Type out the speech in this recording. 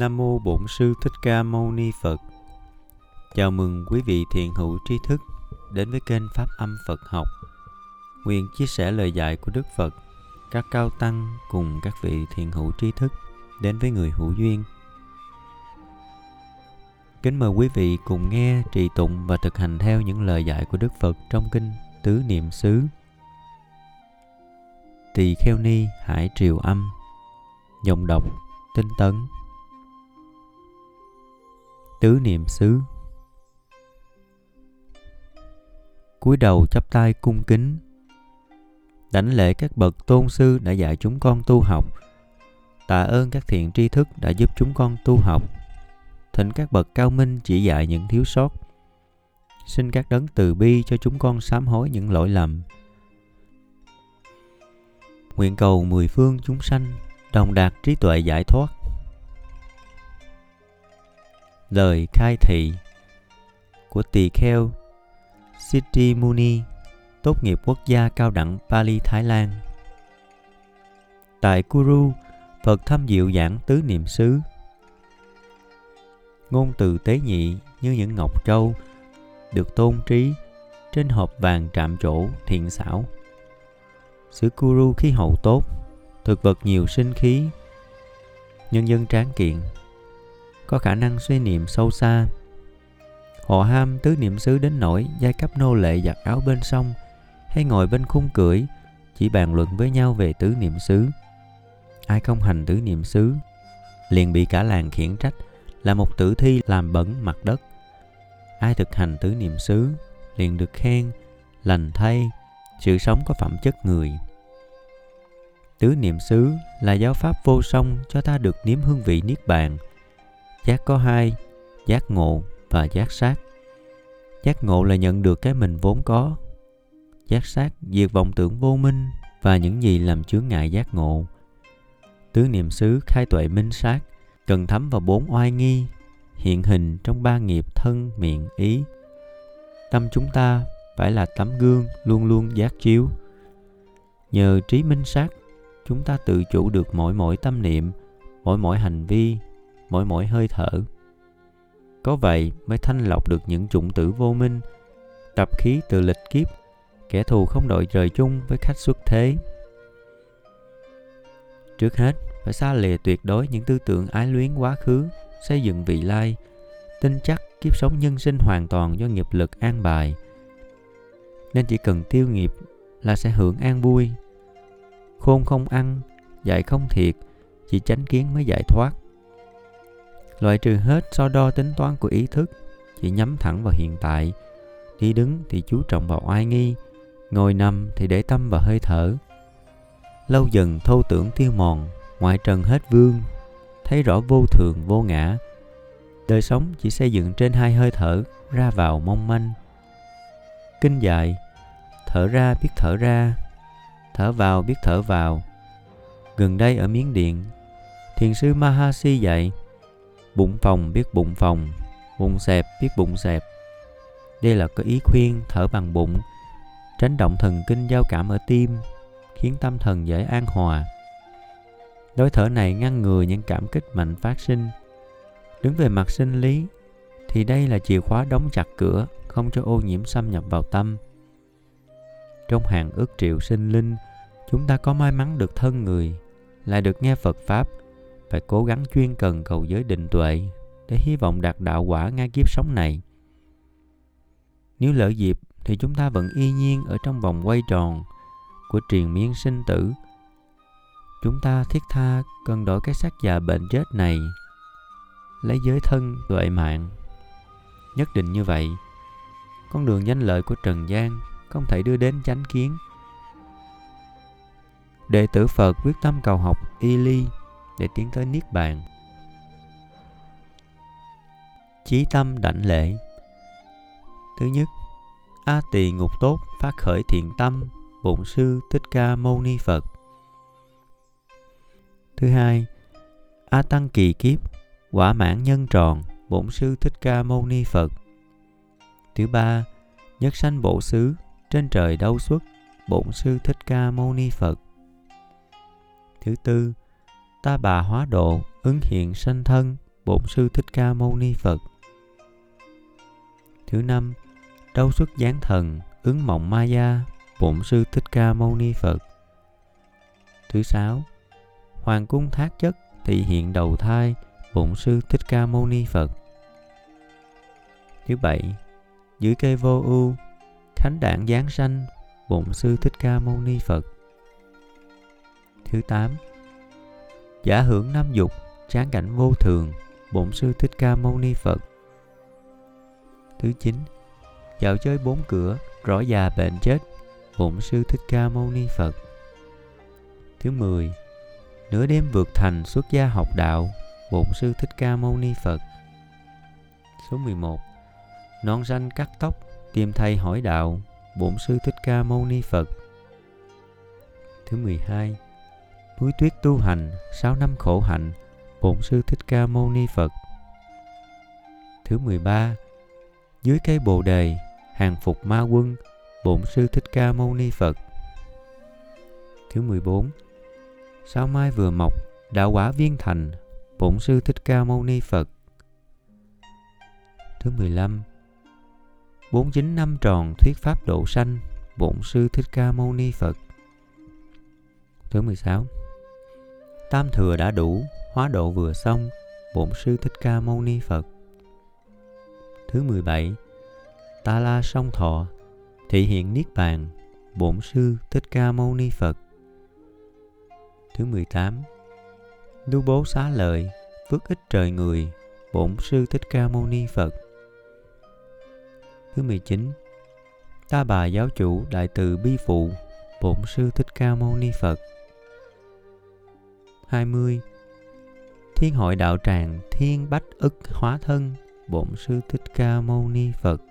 Nam mô Bổn sư Thích Ca Mâu Ni Phật. Chào mừng quý vị thiền hữu tri thức đến với kênh Pháp Âm Phật học. Nguyện chia sẻ lời dạy của Đức Phật, các cao tăng cùng các vị thiền hữu tri thức đến với người hữu duyên. Kính mời quý vị cùng nghe trì tụng và thực hành theo những lời dạy của Đức Phật trong kinh Tứ Niệm xứ. Tỳ Kheo Ni Hải Triều Âm Dòng đọc Tinh Tấn Tứ Niệm xứ. Cúi đầu chắp tay cung kính, đảnh lễ các bậc tôn sư đã dạy chúng con tu học. Tạ ơn các thiện tri thức đã giúp chúng con tu học. Thỉnh các bậc cao minh chỉ dạy những thiếu sót. Xin các đấng từ bi cho chúng con sám hối những lỗi lầm. Nguyện cầu mười phương chúng sanh đồng đạt trí tuệ giải thoát lời khai thị của tỳ kheo Siddhi Muni, tốt nghiệp quốc gia cao đẳng Pali, Thái Lan. Tại Kuru Phật thăm diệu giảng tứ niệm xứ. Ngôn từ tế nhị như những ngọc châu được tôn trí trên hộp vàng trạm chỗ thiện xảo. Xứ Kuru khí hậu tốt, thực vật nhiều sinh khí, nhân dân tráng kiện có khả năng suy niệm sâu xa. Họ ham tứ niệm xứ đến nỗi giai cấp nô lệ giặt áo bên sông hay ngồi bên khung cưỡi, chỉ bàn luận với nhau về tứ niệm xứ. Ai không hành tứ niệm xứ, liền bị cả làng khiển trách là một tử thi làm bẩn mặt đất. Ai thực hành tứ niệm xứ, liền được khen, lành thay, sự sống có phẩm chất người. Tứ niệm xứ là giáo pháp vô song cho ta được nếm hương vị niết bàn giác có hai, giác ngộ và giác sát. Giác ngộ là nhận được cái mình vốn có. Giác sát diệt vọng tưởng vô minh và những gì làm chướng ngại giác ngộ. Tứ niệm xứ khai tuệ minh sát, cần thấm vào bốn oai nghi, hiện hình trong ba nghiệp thân, miệng, ý. Tâm chúng ta phải là tấm gương luôn luôn giác chiếu. Nhờ trí minh sát, chúng ta tự chủ được mỗi mỗi tâm niệm, mỗi mỗi hành vi mỗi mỗi hơi thở. Có vậy mới thanh lọc được những chủng tử vô minh tập khí từ lịch kiếp, kẻ thù không đội trời chung với khách xuất thế. Trước hết, phải xa lìa tuyệt đối những tư tưởng ái luyến quá khứ, xây dựng vị lai, tin chắc kiếp sống nhân sinh hoàn toàn do nghiệp lực an bài. Nên chỉ cần tiêu nghiệp là sẽ hưởng an vui. Khôn không ăn, dạy không thiệt, chỉ tránh kiến mới giải thoát loại trừ hết so đo tính toán của ý thức, chỉ nhắm thẳng vào hiện tại. Đi đứng thì chú trọng vào oai nghi, ngồi nằm thì để tâm vào hơi thở. Lâu dần thâu tưởng tiêu mòn ngoại trần hết vương, thấy rõ vô thường, vô ngã. Đời sống chỉ xây dựng trên hai hơi thở, ra vào mong manh. Kinh dạy thở ra biết thở ra, thở vào biết thở vào. Gần đây ở miến điện, thiền sư mahasi dạy bụng phòng biết bụng phòng, bụng xẹp biết bụng xẹp. Đây là có ý khuyên thở bằng bụng, tránh động thần kinh giao cảm ở tim, khiến tâm thần dễ an hòa. Đối thở này ngăn ngừa những cảm kích mạnh phát sinh. Đứng về mặt sinh lý, thì đây là chìa khóa đóng chặt cửa, không cho ô nhiễm xâm nhập vào tâm. Trong hàng ước triệu sinh linh, chúng ta có may mắn được thân người, lại được nghe phật pháp phải cố gắng chuyên cần cầu giới định tuệ để hy vọng đạt đạo quả ngay kiếp sống này. Nếu lỡ dịp, thì chúng ta vẫn y nhiên ở trong vòng quay tròn của triền miên sinh tử. Chúng ta thiết tha cần đổi cái xác già bệnh chết này, lấy giới thân tuệ mạng. Nhất định như vậy, con đường danh lợi của trần gian không thể đưa đến chánh kiến. Đệ tử phật quyết tâm cầu học y ly để tiến tới niết bàn. Chí tâm đảnh lễ. Thứ nhất, a tỳ ngục tốt phát khởi thiện tâm, bổn sư thích ca mâu ni phật. Thứ hai, a tăng kỳ kiếp quả mãn nhân tròn, bổn sư thích ca mâu ni phật. Thứ ba, nhất sanh bộ xứ trên trời đâu xuất, bổn sư thích ca mâu ni phật. Thứ tư ta bà hóa độ ứng hiện sanh thân Bổn sư Thích Ca Mâu Ni Phật. Thứ năm, đâu xuất gián thần, ứng mộng ma gia Bổn sư Thích Ca Mâu Ni Phật. Thứ sáu, Hoàng cung thác chất, thị hiện đầu thai, Bổn sư Thích Ca Mâu Ni Phật. Thứ bảy, dưới cây vô ưu, thánh đản giáng sanh, Bổn sư Thích Ca Mâu Ni Phật. Thứ tám, giả hưởng năm dục, tráng cảnh vô thường, Bổn sư Thích Ca Mâu Ni Phật. Thứ chín, dạo chơi bốn cửa, rõ già bệnh chết, Bổn sư Thích Ca Mâu Ni Phật. Thứ mười, nửa đêm vượt thành xuất gia học đạo, Bổn sư Thích Ca Mâu Ni Phật. Số 11. Non xanh cắt tóc, tìm thầy hỏi đạo, Bổn sư Thích Ca Mâu Ni Phật. Thứ 12. Núi tuyết tu hành, 6 năm khổ hạnh, Bổn sư Thích Ca Mâu Ni Phật. Thứ 13. Dưới cây Bồ đề, hàng phục ma quân, Bổn sư Thích Ca Mâu Ni Phật. Thứ 14. Sao mai vừa mọc, đạo quả viên thành, Bổn sư Thích Ca Mâu Ni Phật. Thứ 15. 49 năm tròn thuyết pháp độ sanh, Bổn sư Thích Ca Mâu Ni Phật. Thứ 16. Tam thừa đã đủ, hóa độ vừa xong, Bổn sư Thích Ca Mâu Ni Phật. Thứ 17. Ta la song thọ, thị hiện niết bàn, Bổn sư Thích Ca Mâu Ni Phật. Thứ 18. Du bố xá lợi, phước ích trời người, Bổn sư Thích Ca Mâu Ni Phật. Thứ 19. Ta bà giáo chủ đại từ bi phụ, Bổn sư Thích Ca Mâu Ni Phật. 20. Thiên hội đạo tràng Thiên Bách ức hóa thân, Bổn sư Thích Ca Mâu Ni Phật